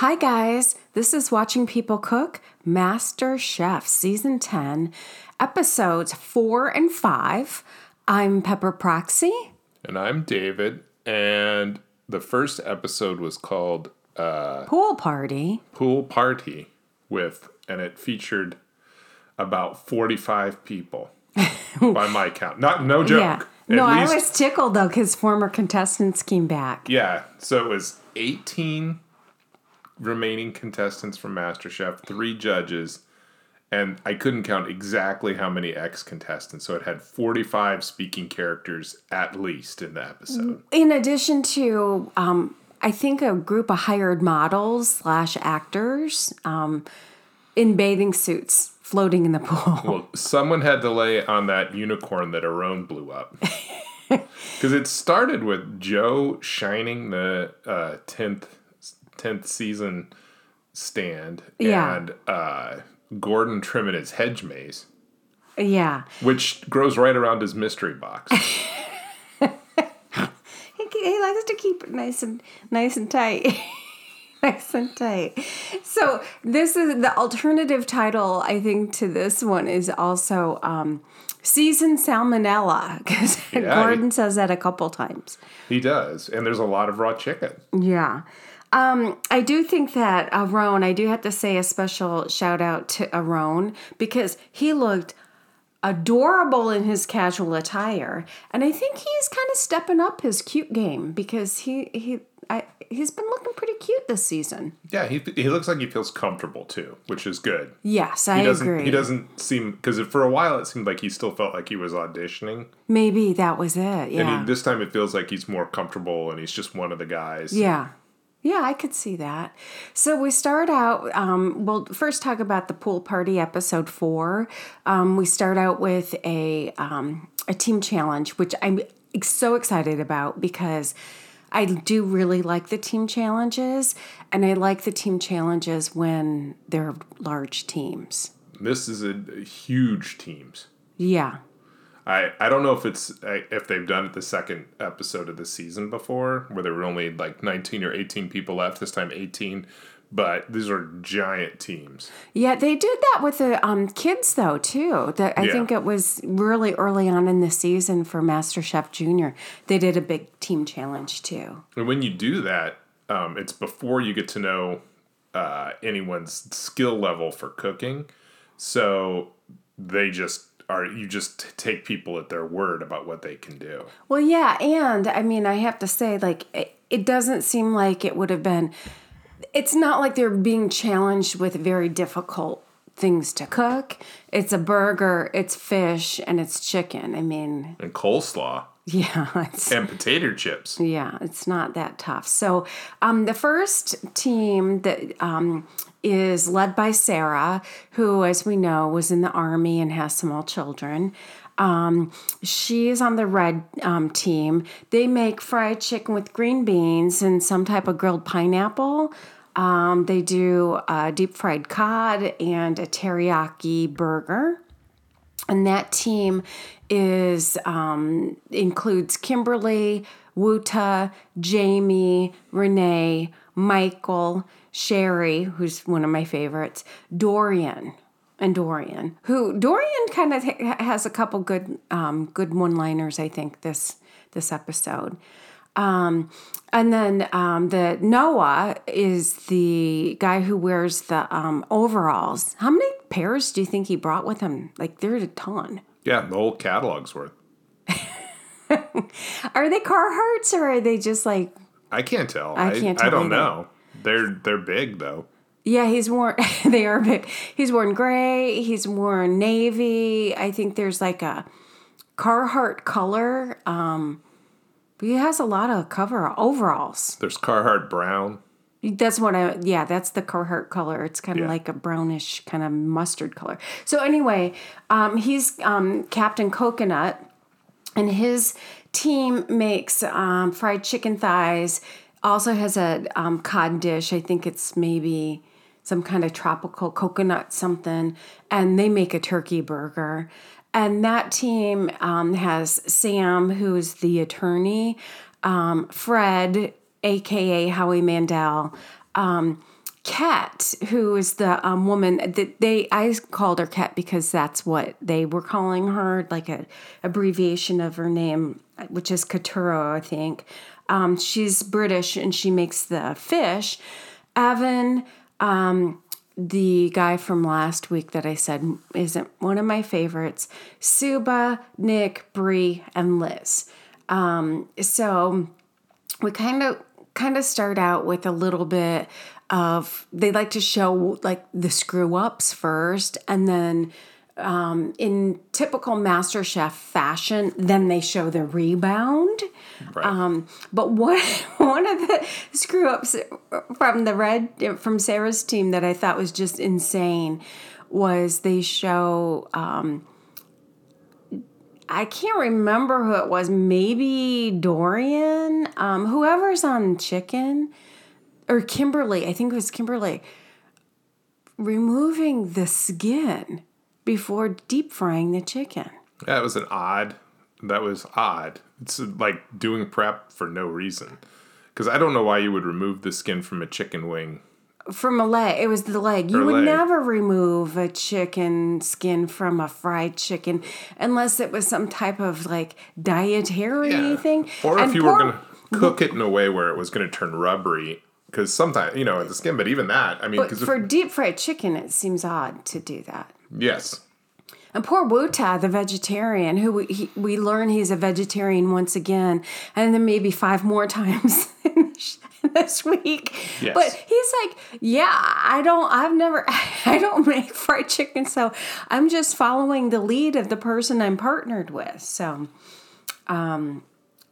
Hi, guys. This is Watching People Cook, MasterChef, Season 10, Episodes 4 and 5. I'm Pepper Proxy. And I'm David. And the first episode was called uh, Pool Party. Pool Party with, and it featured about 45 people by my count. Not, no joke. Yeah. No, I was tickled though because former contestants came back. Yeah. So it was 18 remaining contestants from MasterChef, three judges, and I couldn't count exactly how many ex contestants. So it had 45 speaking characters at least in the episode. In addition to, um, I think, a group of hired models slash actors um, in bathing suits floating in the pool. Well, someone had to lay on that unicorn that Aaron blew up. Because it started with Joe shining the uh, 10th, 10th season stand Yeah. and uh, Gordon trimming his hedge maze, yeah. which grows right around his mystery box. He, he likes to keep it nice and nice and tight. nice and tight. So this is the alternative title. I think to this one is also um, season salmonella because Yeah, Gordon says that a couple times. he does. And there's a lot of raw chicken. Yeah. Um, I do think that Aaron, I do have to say a special shout out to Aaron because he looked adorable in his casual attire. And I think he's kind of stepping up his cute game because he he I, he's been looking pretty cute this season. Yeah, he, he looks like he feels comfortable too, which is good. Yes, I He doesn't. agree. He doesn't seem because for a while it seemed like he still felt like he was auditioning, Maybe that was it. Yeah. and he, this time it feels like he's more comfortable and he's just one of the guys. Yeah. Yeah, I could see that. So we start out, um, we'll first talk about the pool party episode four. Um, we start out with a, um, a team challenge, which I'm so excited about because I do really like the team challenges. And I like the team challenges when they're large teams. This is a, a huge teams. Yeah. I, I don't know if it's if they've done it the second episode of the season before where there were only like 19 or 18 people left this time 18 but these are giant teams Yeah, they did that with the um, kids though too. That I Yeah. think it was really early on in the season for MasterChef Junior. They did a big team challenge too. and when you do that um, it's before you get to know uh, anyone's skill level for cooking so they just are you just take people at their word about what they can do Well, yeah, and I mean, I have to say, like, it, it doesn't seem like it would have been. It's not like they're being challenged with very difficult things to cook. It's a burger, it's fish, and it's chicken. I mean, and coleslaw yeah, it's and potato chips Yeah, it's not that tough. So, um, the first team that um, is led by Sarah, who, as we know, was in the army and has small children. Um, she is on the red um, team. They make fried chicken with green beans and some type of grilled pineapple. Um, they do a deep fried cod and a teriyaki burger and that team is um, includes Kimberly, Wuta, Jamie, Renee, Michael, Sherry, who's one of my favorites, Dorian, and Dorian, who Dorian kind of ha- has a couple good um, good one liners. I think this this episode. Um, and then um, the Noah is the guy who wears the um, overalls. How many pairs do you think he brought with him? Like there's a ton. yeah the whole catalog's worth Are they Carhartts or are they just like? I can't tell. I I, can't I, tell don't either. know. They're they're big though. Yeah, he's worn. they are big. He's worn gray. He's worn navy. I think there's like a Carhartt color. Um, but he has a lot of cover overalls. There's Carhartt brown. That's what I, yeah, that's the Carhartt color. It's kind of Yeah. like a brownish, kind of mustard color. So, anyway, um, he's um, Captain Coconut, and his team makes um, fried chicken thighs, also has a um, cod dish. I think it's maybe some kind of tropical coconut something, and they make a turkey burger. And that team um, has Sam, who's the attorney, um, Fred, aka Howie Mandel, um, Ket, who is the um, woman that they I called her Ket because that's what they were calling her, like a abbreviation of her name, which is Katuro, I think. Um, she's British and she makes the fish. Evan, um, the guy from last week that I said isn't one of my favorites. Subha, Nick, Brie, and Liz. Um, so we kind of kind of start out with a little bit of they like to show like the screw ups first and then um, in typical master chef fashion then they show the rebound Right. um, but one one of the screw ups from the red from Sarah's team that I thought was just insane was they show um, I can't remember who it was maybe Dorian um, whoever's on chicken or Kimberly I think it was Kimberly removing the skin before deep frying the chicken. that was an odd. That was odd. It's uh, like doing prep for no reason. Because I don't know why you would remove the skin from a chicken wing. From a leg, it was the leg. You would leg. never remove a chicken skin from a fried chicken unless it was some type of like dietary thing. Or if And you were going to cook it in a way where it was going to turn rubbery. Because sometimes, you know, the skin, but even that, I mean, for deep fried chicken, it seems odd to do that. Yes. And poor Wuta, the vegetarian, who we, he, we learn he's a vegetarian once again, and then maybe five more times this week. Yes. But he's like, yeah, I don't, I've never, I don't make fried chicken, so I'm just following the lead of the person I'm partnered with. So, um,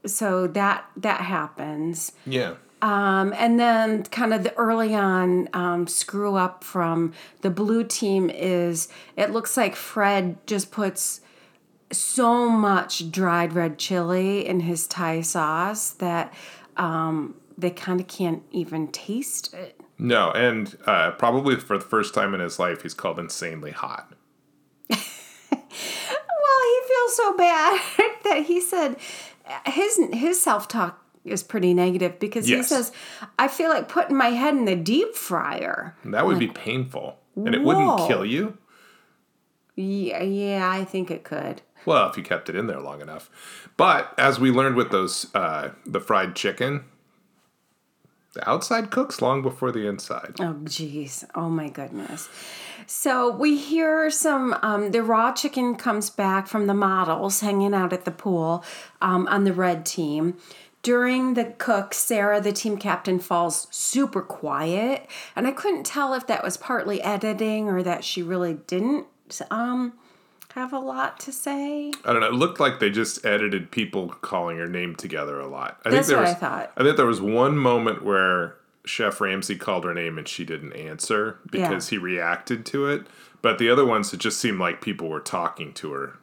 so that that happens. Yeah. Um, and then, kind of the early on um, screw up from the blue team is it looks like Fred just puts so much dried red chili in his Thai sauce that um, they kind of can't even taste it. No, and uh, probably for the first time in his life, he's called insanely hot. Well, he feels so bad that he said his his self talk is pretty negative because he says, "I feel like putting my head in the deep fryer." That would be painful. And it Whoa. wouldn't kill you. Yeah, yeah, I think it could. Well, if you kept it in there long enough. But as we learned with those, uh, the fried chicken, the outside cooks long before the inside. Oh, geez. Oh, my goodness. So we hear some, um, the raw chicken comes back from the models hanging out at the pool um, on the red team. During the cook, Sarah, the team captain, falls super quiet. And I couldn't tell if that was partly editing or that she really didn't um, have a lot to say. I don't know. It looked like they just edited people calling her name together a lot. I That's there what was, I thought. I think there was one moment where Chef Ramsay called her name and she didn't answer because he reacted to it. But the other ones, it just seemed like people were talking to her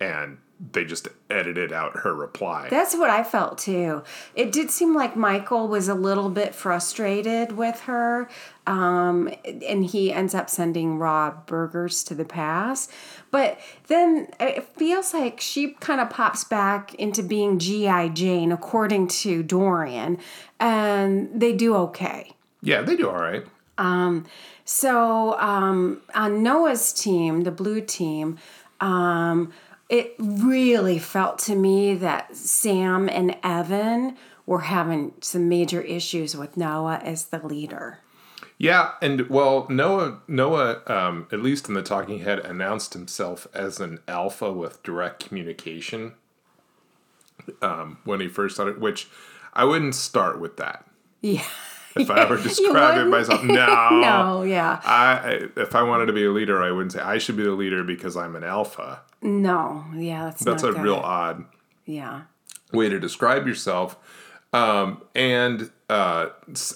and they just edited out her reply. That's what I felt too. It did seem like Michael was a little bit frustrated with her, um, and he ends up sending raw burgers to the pass. But then it feels like she kind of pops back into being G.I. Jane, according to Dorian, and they do okay. yeah, they do all right. Um, so um, on Noah's team, the blue team, um, it really felt to me that Sam and Evan were having some major issues with Noah as the leader. Yeah, and well, Noah, Noah, um, at least in the talking head, announced himself as an alpha with direct communication um, when he first started. Which I wouldn't start with that. Yeah. If I ever describe it myself, no, No, yeah. I, I if I wanted to be a leader, I wouldn't say I should be the leader because I'm an alpha. No, yeah, that's That's not a good. real odd Yeah. way to describe yourself. Um, and uh,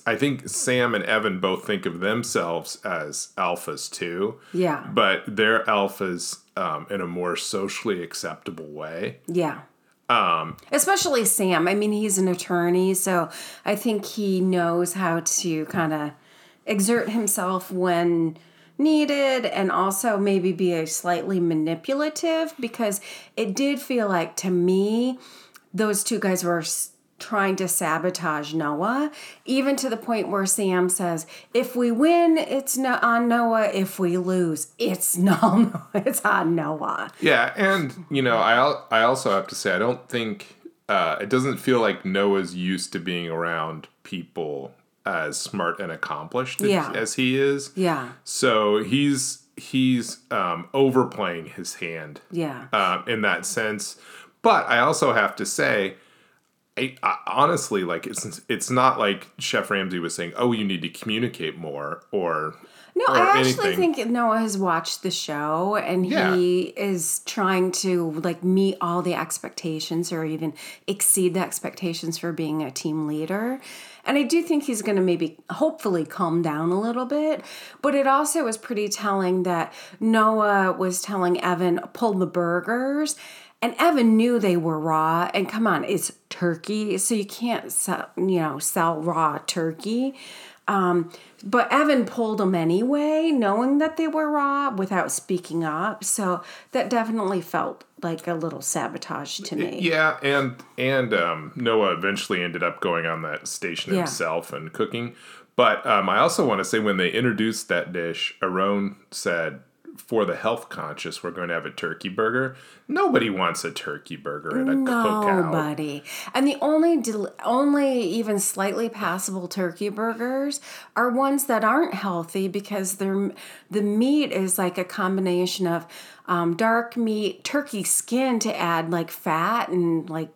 I think Sam and Evan both think of themselves as alphas too. Yeah. But they're alphas um, in a more socially acceptable way. Yeah. Um, Especially Sam. I mean, he's an attorney, so I think he knows how to kind of exert himself when needed and also maybe be a slightly manipulative because it did feel like to me those two guys were trying to sabotage Noah, even to the point where Sam says, "If we win, it's no- on Noah. If we lose, it's no, it's on Noah." Yeah, and you know, I I also have to say I don't think uh, it doesn't feel like Noah's used to being around people as smart and accomplished as- Yeah. as he is. Yeah, So he's he's um, overplaying his hand yeah, um, in that sense. But I also have to say, I, I, honestly, like it's it's not like Chef Ramsay was saying, "Oh, you need to communicate more," or No, I actually anything. think Noah has watched the show and Yeah. he is trying to like meet all the expectations or even exceed the expectations for being a team leader. And I do think he's going to maybe hopefully calm down a little bit. But it also was pretty telling that Noah was telling Evan, pull the burgers. And Evan knew they were raw. And come on, it's turkey. So you can't sell, you know, sell raw turkey. Um, but Evan pulled them anyway, knowing that they were raw without speaking up. So that definitely felt like a little sabotage to me. Yeah, and and um, Noah eventually ended up going on that station Yeah. himself and cooking. But um, I also want to say when they introduced that dish, Aaron said, "For the health conscious, we're going to have a turkey burger." Nobody wants a turkey burger at a cookout. Nobody. And the only del- only even slightly passable turkey burgers are ones that aren't healthy because they're the meat is like a combination of um, dark meat, turkey skin to add like fat and like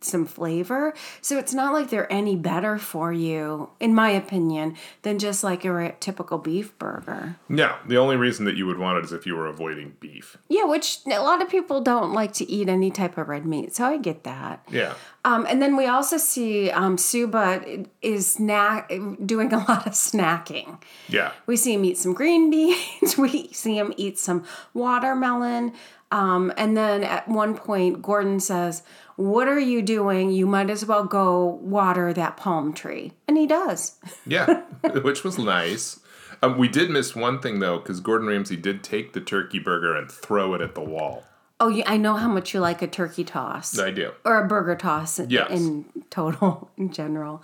some flavor. So it's not like they're any better for you, in my opinion, than just like a typical beef burger. No, the only reason that you would want it is if you were avoiding beef. Yeah, which a lot of people don't like to eat any type of red meat. So I get that. Yeah. Um, and then we also see um, Subha is snack doing a lot of snacking. Yeah. We see him eat some green beans. we see him eat some watermelon. Um, and then at one point, Gordon says, What are you doing? You might as well go water that palm tree. And he does. Yeah, which was nice. Um, we did miss one thing though, because Gordon Ramsay did take the turkey burger and throw it at the wall. Oh, yeah, I know how much you like a turkey toss. I do. or a burger toss in, Yes. in total in general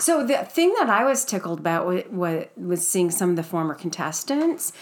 so the thing that i was tickled about was, was, was seeing some of the former contestants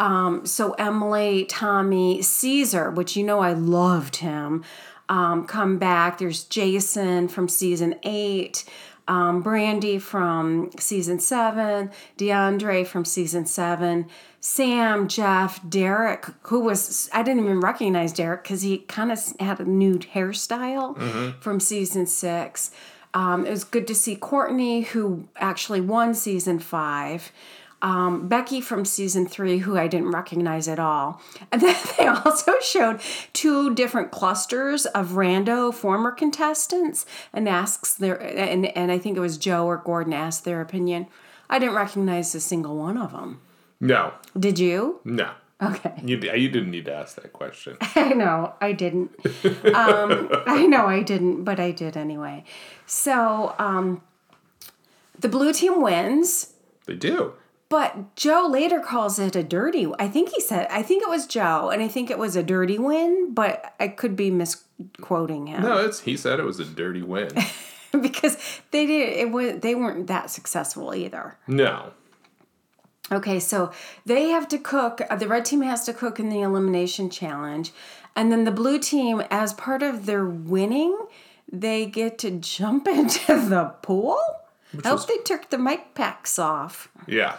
um, so emily tommy caesar which you know i loved him um, come back. There's jason from season eight um, brandy from season seven deandre from season seven sam jeff derek who was i didn't even recognize derek because he kind of had a new hairstyle from season six. Um, it was good to see courtney who actually won season five um, Becky from season three, who I didn't recognize at all. And then they also showed two different clusters of rando former contestants and asks their, and, and I think it was Joe or Gordon asked their opinion. I didn't recognize a single one of them. No, Did you? no. Okay. You, you didn't need to ask that question. I know I didn't. Um, I know I didn't, but I did anyway. So um, the blue team wins. They do. But Joe later calls it a dirty. I think he said. I think it was Joe, and I think it was a dirty win. But I could be misquoting him No, it's he said it was a dirty win. because they did. It was they weren't that successful either. no. Okay, so they have to cook. uh, The red team has to cook in the elimination challenge, and then the blue team, as part of their winning, they get to jump into the pool. I hope was- they took the mic packs off. Yeah.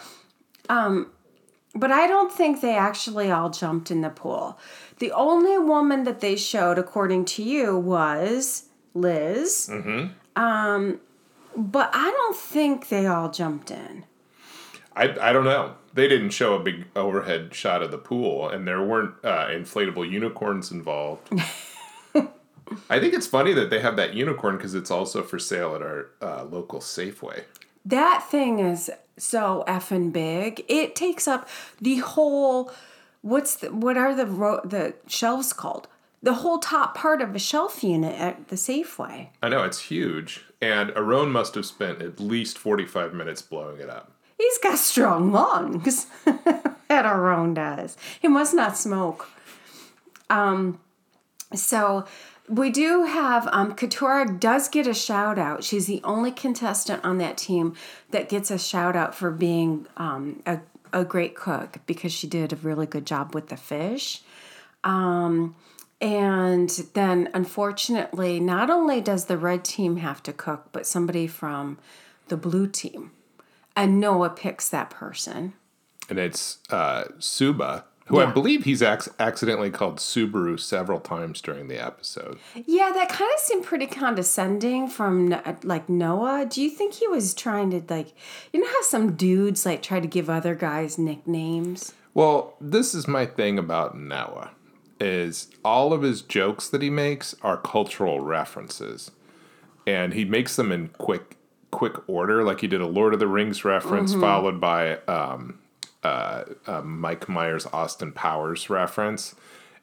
But I don't think they actually all jumped in the pool. The only woman that they showed, according to you, was Liz. Mm-hmm. Um, but I don't think they all jumped in. I, I don't know. They didn't show a big overhead shot of the pool, and there weren't uh, inflatable unicorns involved. I think it's funny that they have that unicorn because it's also for sale at our uh, local Safeway. That thing is so effing big. It takes up the whole. What's the, what are the ro- the shelves called? The whole top part of a shelf unit at the Safeway. I know it's huge, and Aaron must have spent at least forty-five minutes blowing it up. He's got strong lungs. that Aaron does. He must not smoke. Um, so we do have um, Katurah does get a shout out. She's the only contestant on that team that gets a shout out for being um, a, a great cook because she did a really good job with the fish. Um, and then, unfortunately, not only does the red team have to cook, but somebody from the blue team. And Noah picks that person. And it's uh, Subha, who I believe he's ac- accidentally called Subaru several times during the episode. Yeah, that kind of seemed pretty condescending from like Noah. Do you think he was trying to like, you know how some dudes like try to give other guys nicknames? Well, this is my thing about Noah is all of his jokes that he makes are cultural references. And he makes them in quick quick order like he did a Lord of the Rings reference followed by um, uh, uh, Mike Myers Austin Powers reference.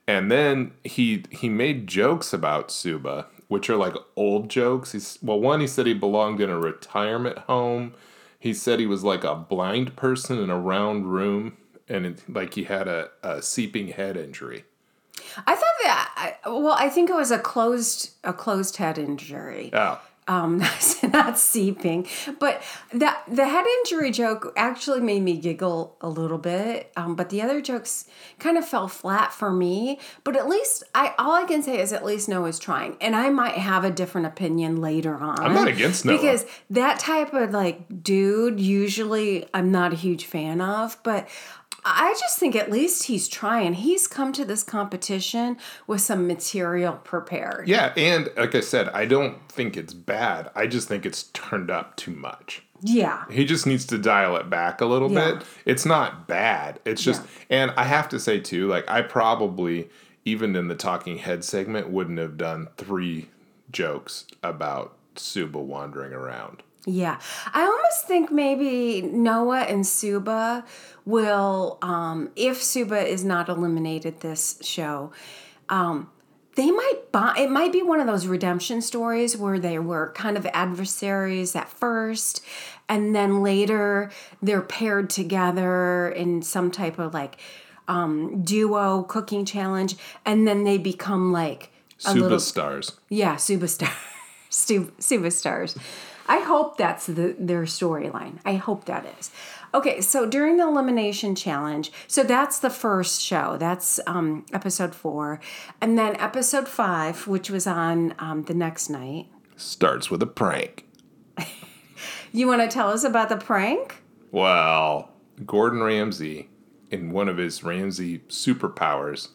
And then he he made jokes about Subha, which are like old jokes. He's well, one he said he belonged in a retirement home. He said he was like a blind person in a round room, and it, like he had a, a seeping head injury. I thought that. I, well, I think it was a closed a closed head injury. Oh, um not seeping. But that the head injury joke actually made me giggle a little bit. Um, but the other jokes kind of fell flat for me. But at least i all i can say is at least noah's trying. And i might have a different opinion later on. I'm not against Noah. because that type of like dude usually i'm not a huge fan of. But I just think at least he's trying. He's come to this competition with some material prepared. yeah, and like I said, I don't think it's bad. I just think it's turned up too much. Yeah. He just needs to dial it back a little Yeah. bit. It's not bad. It's just, and I have to say too, like I probably even in the talking head segment wouldn't have done three jokes about Subha wandering around. Yeah. I almost think maybe Noah and Subha will, um, if Subha is not eliminated this show, um, they might bond. It might be one of those redemption stories where they were kind of adversaries at first, and then later they're paired together in some type of like um, duo cooking challenge, and then they become like a Suba little stars. yeah, superstar, Su- superstars. I hope that's the, their storyline. I hope that is. Okay, so during the elimination challenge, so that's the first show. That's um, episode four, and then episode five, which was on um, the next night. Starts with a prank. You want to tell us about the prank? Well, Gordon Ramsay, in one of his Ramsay superpowers,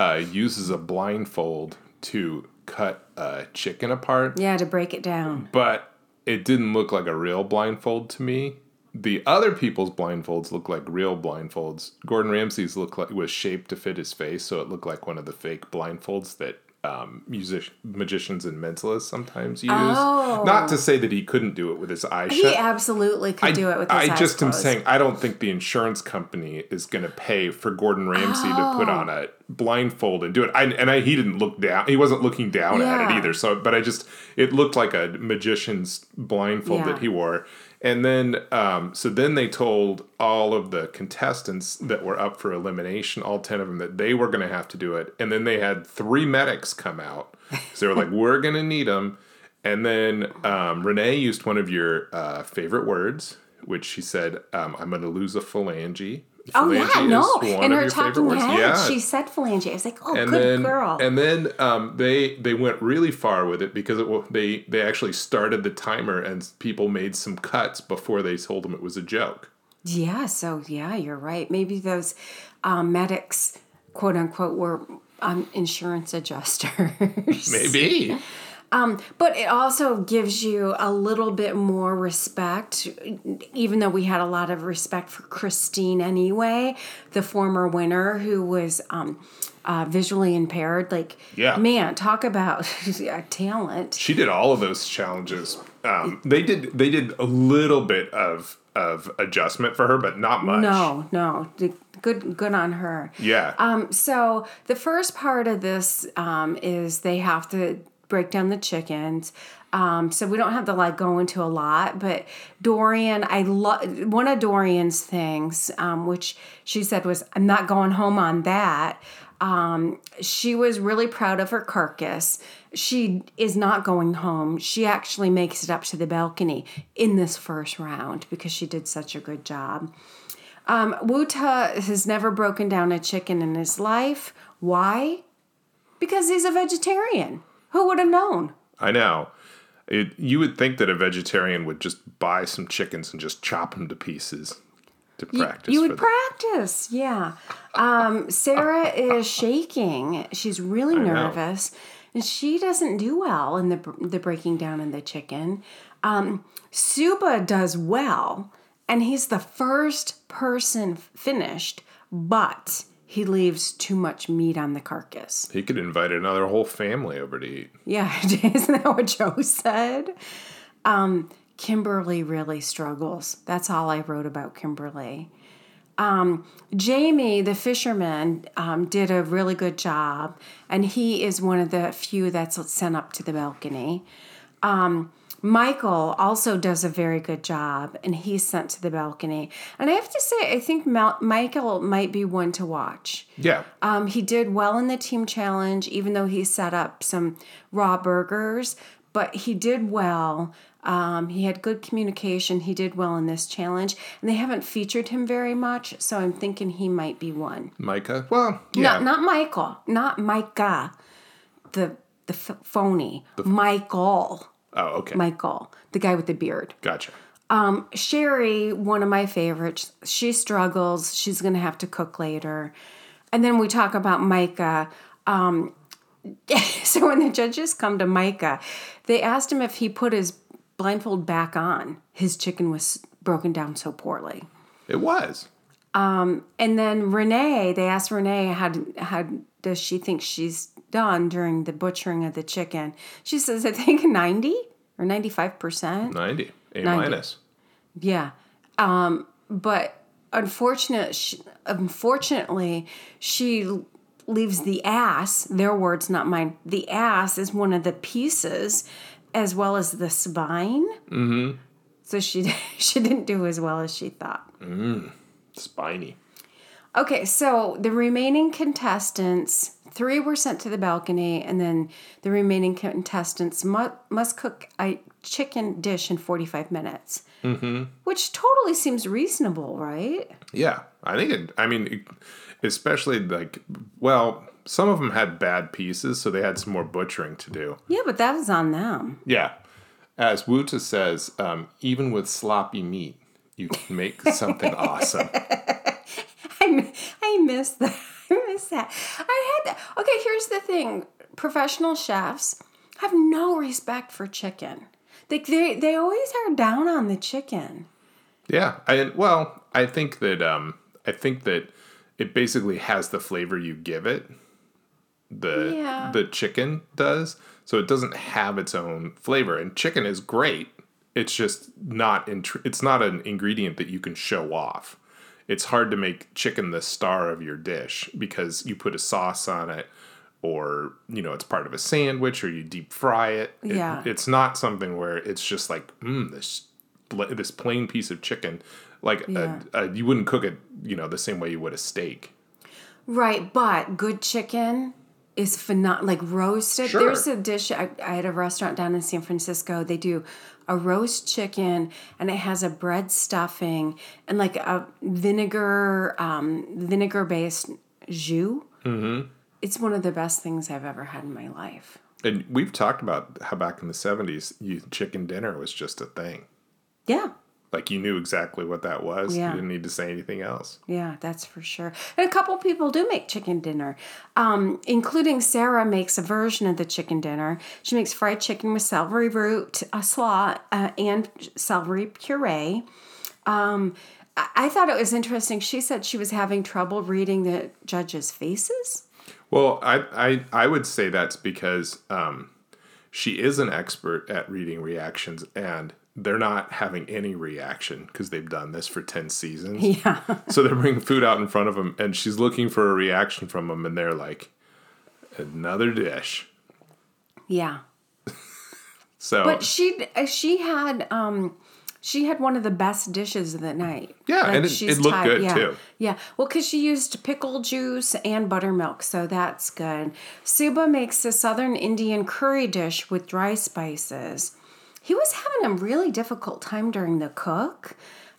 uh, uses a blindfold to cut a chicken apart. Yeah, to break it down. but it didn't look like a real blindfold to me. The other people's blindfolds look like real blindfolds. Gordon Ramsay's looked like was shaped to fit his face, so it looked like one of the fake blindfolds that um, music magicians and mentalists sometimes use. Oh. Not to say that he couldn't do it with his eyes He shut. He absolutely could do it with his I eyes just am saying I don't think the insurance company is going to pay for Gordon Ramsay to put Oh. on a blindfold and do it. I, and I, he didn't look down. He wasn't looking down at it either. So, but I just it looked like a magician's blindfold Yeah. that he wore. And then, um, so then they told all of the contestants that were up for elimination, all ten of them, that they were going to have to do it. And then they had three medics come out. So they were like, "We're going to need them." And then um, Renee used one of your uh, favorite words, which she said, um, "I'm going to lose a phalange." Oh yeah, no. In her talking head, Yeah. she said phalange. I was like, oh, and good then, girl. And then um, they they went really far with it because it, they they actually started the timer and people made some cuts before they told them it was a joke. Yeah, so yeah, you're right. Maybe those um, medics, quote unquote, were um, insurance adjusters. Maybe. But it also gives you a little bit more respect, even though we had a lot of respect for Christine anyway, the former winner who was um, uh, visually impaired. Like, Yeah. man, talk about talent. She did all of those challenges. Um, they did they did a little bit of of adjustment for her, but not much. No, no, good, good on her. Yeah. Um, so the first part of this um, is they have to break down the chickens. Um, so we don't have to like go into a lot, but Dorian, I love one of Dorian's things, um, which she said was, "I'm not going home on that." Um, she was really proud of her carcass, she is not going home. She actually makes it up to the balcony in this first round because she did such a good job. Um, Wuta has never broken down a chicken in his life. Why? Because he's a vegetarian. Who would have known? I know. It, you would think that a vegetarian would just buy some chickens and just chop them to pieces to practice. You would practice, yeah. Um, Sarah is shaking. She's really nervous, and she doesn't do well in the the breaking down of the chicken. Um, Subha does well, and he's the first person finished, but he leaves too much meat on the carcass. He could invite another whole family over to eat. Yeah, isn't that what Joe said? Um, Kimberly really struggles. That's all I wrote about Kimberly. Um, Jamie, the fisherman, um, did a really good job, and he is one of the few that's sent up to the balcony. Um, Michael also does a very good job, and he's sent to the balcony. And I have to say, I think Mal- Michael might be one to watch. Yeah. Um, he did well in the team challenge, even though he set up some raw burgers, but he did well. Um, he had good communication. He did well in this challenge, and they haven't featured him very much, so I'm thinking he might be one. Micah. Well, yeah. Not, not Michael, not Micah, the the f- phony Michael, oh, okay. Michael, the guy with the beard. gotcha. Um, Sherry, one of my favorites, she struggles. She's going to have to cook later. And then we talk about Micah. Um, so when the judges come to Micah, they asked him if he put his blindfold back on. His chicken was broken down so poorly. It was. And then Renee, they asked Renee how how does she think she's done during the butchering of the chicken. She says, I think ninety or ninety five percent. 90. A 90. minus. Yeah. Um, but unfortunate, sh unfortunately, she leaves the ass, their words, not mine. The ass is one of the pieces as well as the spine. Mm-hmm. So she she didn't do as well as she thought. Mm, Spiny. Okay, so the remaining contestants, three were sent to the balcony, and then the remaining contestants mu- must cook a chicken dish in 45 minutes. Mm-hmm. Which totally seems reasonable, right? Yeah. I think it, I mean, especially like, well, some of them had bad pieces, so they had some more butchering to do. Yeah, but that was on them. Yeah. As Wuta says, um, even with sloppy meat, you can make something awesome. I, I miss that. I miss that. I had, okay, here's the thing professional chefs have no respect for chicken. They, they, they always are down on the chicken. Yeah, I well, I think that um, I think that it basically has the flavor you give it. The Yeah. the chicken does, so it doesn't have its own flavor. And chicken is great. It's just not intr- It's not an ingredient that you can show off. It's hard to make chicken the star of your dish because you put a sauce on it, or you know it's part of a sandwich, or you deep fry it. It- Yeah. it's not something where it's just like mm, this this plain piece of chicken. Like Yeah. a, a, you wouldn't cook it, you know, the same way you would a steak. Right, but good chicken is phenomenal. Like roasted. Sure. There's a dish I, I had a restaurant down in San Francisco. They do a roast chicken, and it has a bread stuffing and like a vinegar um, vinegar based jus. Mm-hmm. It's one of the best things I've ever had in my life. And we've talked about how back in the seventies, you chicken dinner was just a thing. Yeah, Like you knew exactly what that was. Yeah. You didn't need to say anything else. Yeah, that's for sure. And a couple people do make chicken dinner, um, including Sarah makes a version of the chicken dinner. She makes fried chicken with celery root, a slaw, uh, and celery puree. Um, I-, I thought it was interesting. She said she was having trouble reading the judges' faces. Well, I I, I would say that's because um, she is an expert at reading reactions, and they're not having any reaction because they've done this for ten seasons. Yeah. so they're bringing food out in front of them, and she's looking for a reaction from them, and they're like, another dish. Yeah. So But she she had um she had one of the best dishes of the night. Yeah, and it- it looked good, yeah. too. Yeah, well, because she used pickle juice and buttermilk, so that's good. Subha makes a southern Indian curry dish with dry spices. He was having a really difficult time during the cook,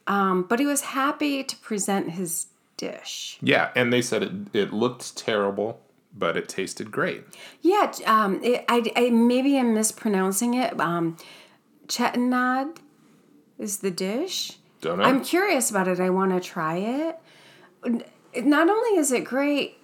um, but he was happy to present his dish. Yeah, and they said it it looked terrible, but it tasted great. Yeah, um, it, I, I maybe I'm mispronouncing it. Um, chettinad is the dish. Don't know. I'm curious about it. I want to try it. Not only is it great,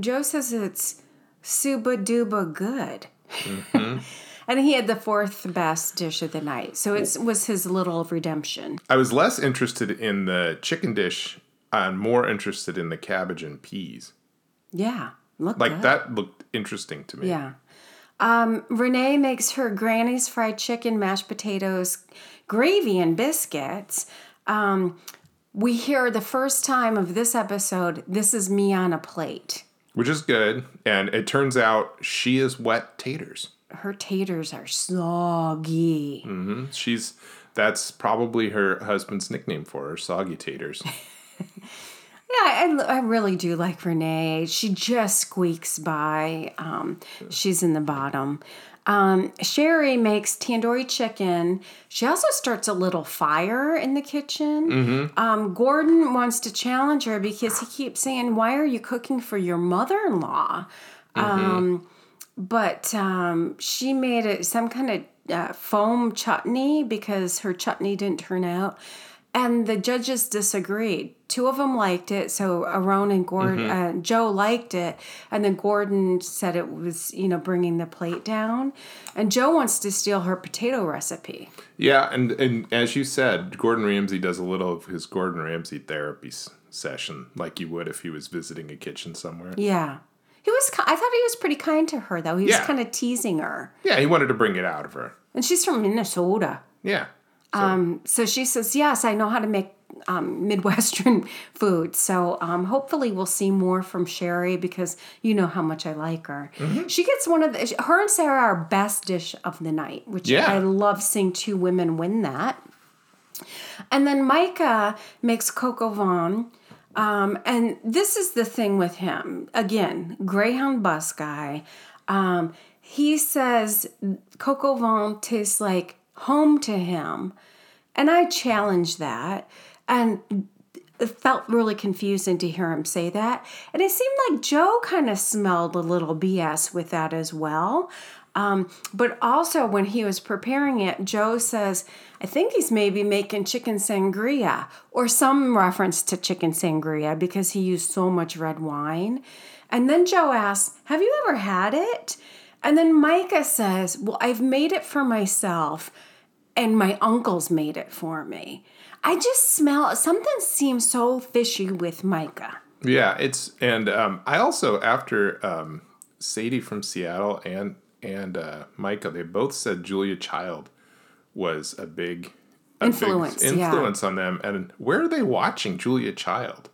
Joe says it's suba duba good. Mm-hmm. and he had the fourth best dish of the night. So it was his little redemption. I was less interested in the chicken dish and more interested in the cabbage and peas. Yeah. Look Like good. that looked interesting to me. Yeah. Um, Renee makes her granny's fried chicken, mashed potatoes, gravy, and biscuits. Um, we hear the first time of this episode, this is me on a plate. Which is good. And it turns out she is wet taters. Her taters are soggy. Mm-hmm. She's that's probably her husband's nickname for her, soggy taters. Yeah, I, I really do like Renee. She just squeaks by. Um, she's in the bottom. Um, Sherry makes tandoori chicken. She also starts a little fire in the kitchen. Um, Gordon wants to challenge her because he keeps saying, Why are you cooking for your mother in law? Um, but um, she made it some kind of uh, foam chutney because her chutney didn't turn out. And the judges disagreed. Two of them liked it, so Aaron and Gordon, uh, Joe liked it, and then Gordon said it was, you know, bringing the plate down. And Joe wants to steal her potato recipe. Yeah, and and as you said, Gordon Ramsay does a little of his Gordon Ramsay therapy s- session, like you would if he was visiting a kitchen somewhere. Yeah, he was. I thought he was pretty kind to her, though. He was Yeah. kind of teasing her, Yeah, he wanted to bring it out of her. and she's from Minnesota. Yeah. So she says, Yes, I know how to make um, Midwestern food. So um, hopefully we'll see more from Sherry because you know how much I like her. She gets one of the, her and Sarah are best dish of the night, which Yeah. I love seeing two women win that. And then Micah makes coq au vin. Um, and this is the thing with him. Again, Greyhound bus guy. Um, he says coq au vin tastes like home to him. And I challenged that. And it felt really confusing to hear him say that. And it seemed like Joe kind of smelled a little BS with that as well. Um, but also, when he was preparing it, Joe says, I think he's maybe making chicken sangria or some reference to chicken sangria because he used so much red wine. And then Joe asks, Have you ever had it? And then Micah says, Well, I've made it for myself and my uncles made it for me. I just smell something seems so fishy with Micah. Yeah, it's and um, I also after um, Sadie from Seattle and and uh, Micah, they both said Julia Child was a big a big Influence, yeah. on them. And where are they watching Julia Child?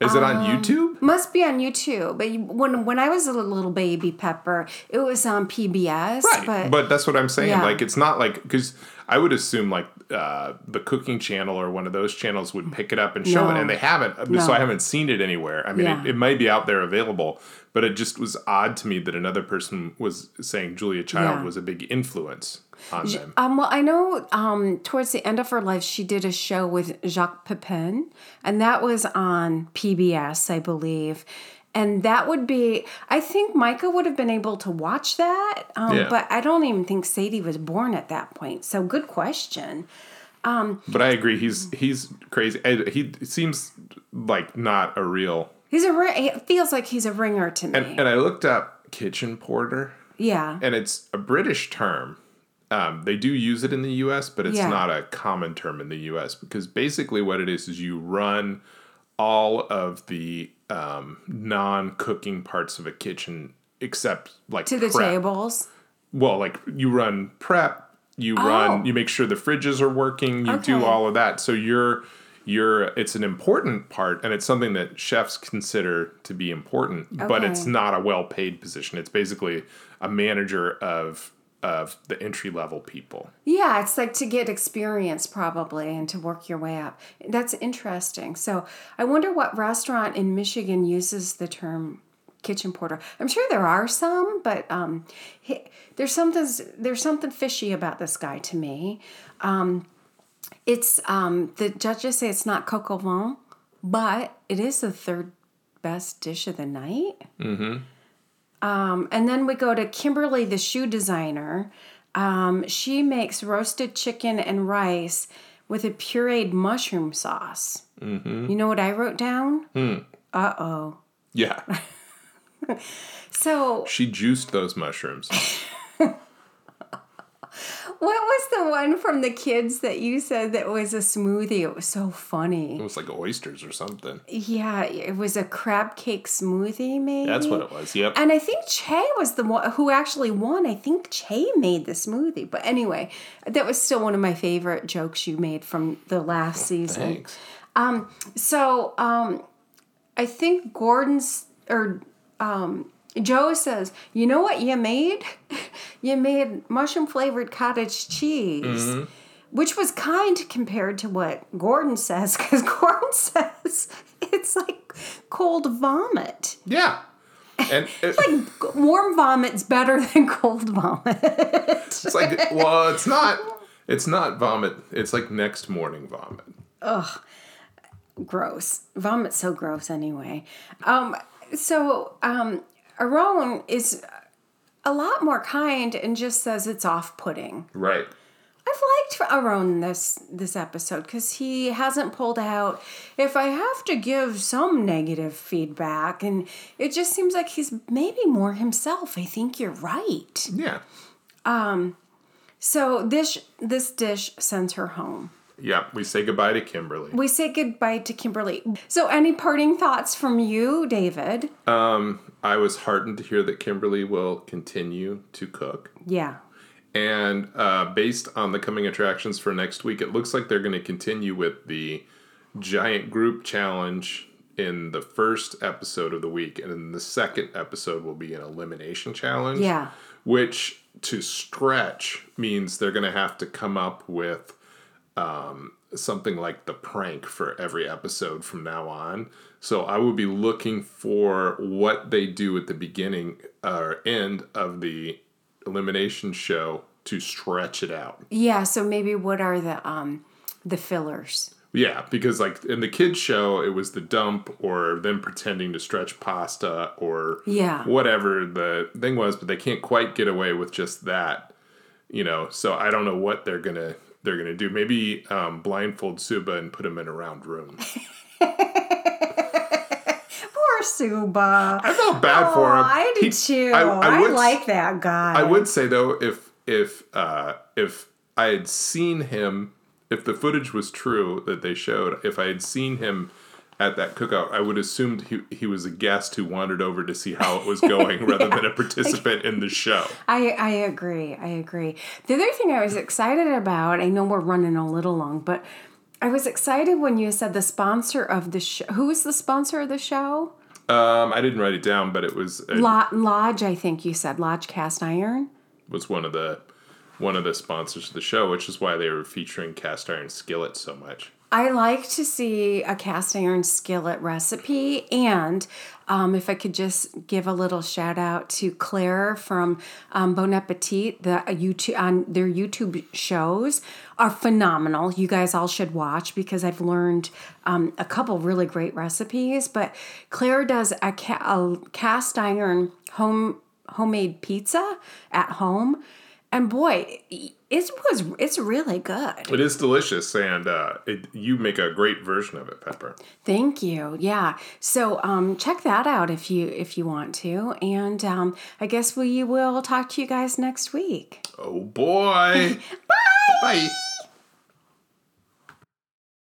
Is it on YouTube? Must be on YouTube. But when when I was a little baby pepper, it was on PBS. Right, But, but, that's what I'm saying. Yeah. Like, it's not like because I would assume like uh, the cooking channel or one of those channels would pick it up and show it, and they haven't. No. So I haven't seen it anywhere. I mean, Yeah. it, it might be out there available, but it just was odd to me that another person was saying Julia Child Yeah. was a big influence on them. um, well, I know um, towards the end of her life, she did a show with Jacques Pepin, and that was on PBS, I believe. And that would be, I think Micah would have been able to watch that, um, Yeah. but I don't even think Sadie was born at that point. So, good question. But I agree, he's he's crazy. He seems like not a real. He's a, ri- it feels like he's a ringer to me. And, and I looked up kitchen porter. yeah. and it's a British term. Um, they do use it in the U.S., but it's Yeah. not a common term in the U.S. because basically what it is is you run all of the um, non-cooking parts of a kitchen except like to the prep. tables. Well, like you run prep, you run, you make sure the fridges are working, you do Oh. All of that. So you're you're it's an important part and it's something that chefs consider to be important, but it's not a well-paid position. It's basically a manager of of the entry level people. Yeah, it's like to get experience probably and to work your way up. That's interesting. So I wonder what restaurant in Michigan uses the term kitchen porter. I'm sure there are some, but um, he, there's something there's something fishy about this guy to me. Um, it's um, the judges say it's not coq au vin, but it is the third best dish of the night. Mm-hmm. Um, and then we go to Kimberly, the shoe designer. Um, she makes roasted chicken and rice with a pureed mushroom sauce. Mm-hmm. You know what I wrote down? Mm. Uh oh. Yeah. so she juiced those mushrooms. What was the one from the kids that you said that was a smoothie? It was so funny. It was like oysters or something. Yeah, it was a crab cake smoothie, maybe. That's what it was. Yep. And I think Che was the one who actually won. I think Che made the smoothie. But anyway, that was still one of my favorite jokes you made from the last season. Thanks. Um, so um, I think Gordon's or um, Joe says, "You know what you made? you made mushroom flavored cottage cheese." Mm-hmm. Which was kind compared to what Gordon says, because Gordon says it's like cold vomit. Yeah. And it, Like warm vomit's better than cold vomit. it's like, well, it's not. It's not vomit. It's like next morning vomit. Ugh. Gross. Vomit's so gross anyway. Um, so um, Aaron is a lot more kind and just says it's off-putting. Right. I've liked Aaron this this episode because he hasn't pulled out. If I have to give some negative feedback, and it just seems like he's maybe more himself. I think you're right. Yeah. Um. So this this dish sends her home. Yeah. We say goodbye to Kimberly. We say goodbye to Kimberly. So any parting thoughts from you, David? Um, I was heartened to hear that Kimberly will continue to cook. Yeah. And uh, based on the coming attractions for next week, it looks like they're going to continue with the giant group challenge in the first episode of the week. And then the second episode will be an elimination challenge. Yeah. Which to stretch means they're going to have to come up with um, something like the prank for every episode from now on. So I would be looking for what they do at the beginning or end of the elimination show to stretch it out. Yeah, so maybe what are the um the fillers? Yeah, because like in the kids show, it was the dump or them pretending to stretch pasta or Yeah. whatever the thing was, but they can't quite get away with just that, you know. So I don't know what they're gonna they're gonna do. Maybe um, blindfold Subha and put him in a round room. Poor Subha. I felt bad for him. Oh, I did He- too. I, I, I like that guy. I would say though, if if uh, if I had seen him, if the footage was true that they showed, if I had seen him at that cookout, I would assume he he was a guest who wandered over to see how it was going rather than a participant in the show. I, I agree. I agree. The other thing I was excited about, I know we're running a little long, but I was excited when you said the sponsor of the show. Who was the sponsor of the show? Um, I didn't write it down, but it was Lo- Lodge, I think you said. Lodge Cast Iron. was one of the one of the sponsors of the show, which is why they were featuring cast iron skillet so much. I like to see a cast iron skillet recipe, and um, if I could just give a little shout out to Claire from um, Bon Appetit, the uh, YouTube on their YouTube shows are phenomenal. You guys all should watch because I've learned um, a couple really great recipes. But Claire does a, ca- a cast iron home homemade pizza at home, and boy, it was it's really good. It is delicious, and uh, it, you make a great version of it, Pepper. Thank you. Yeah. So um, check that out if you if you want to, and um, I guess we will talk to you guys next week. Oh boy! Bye. Bye.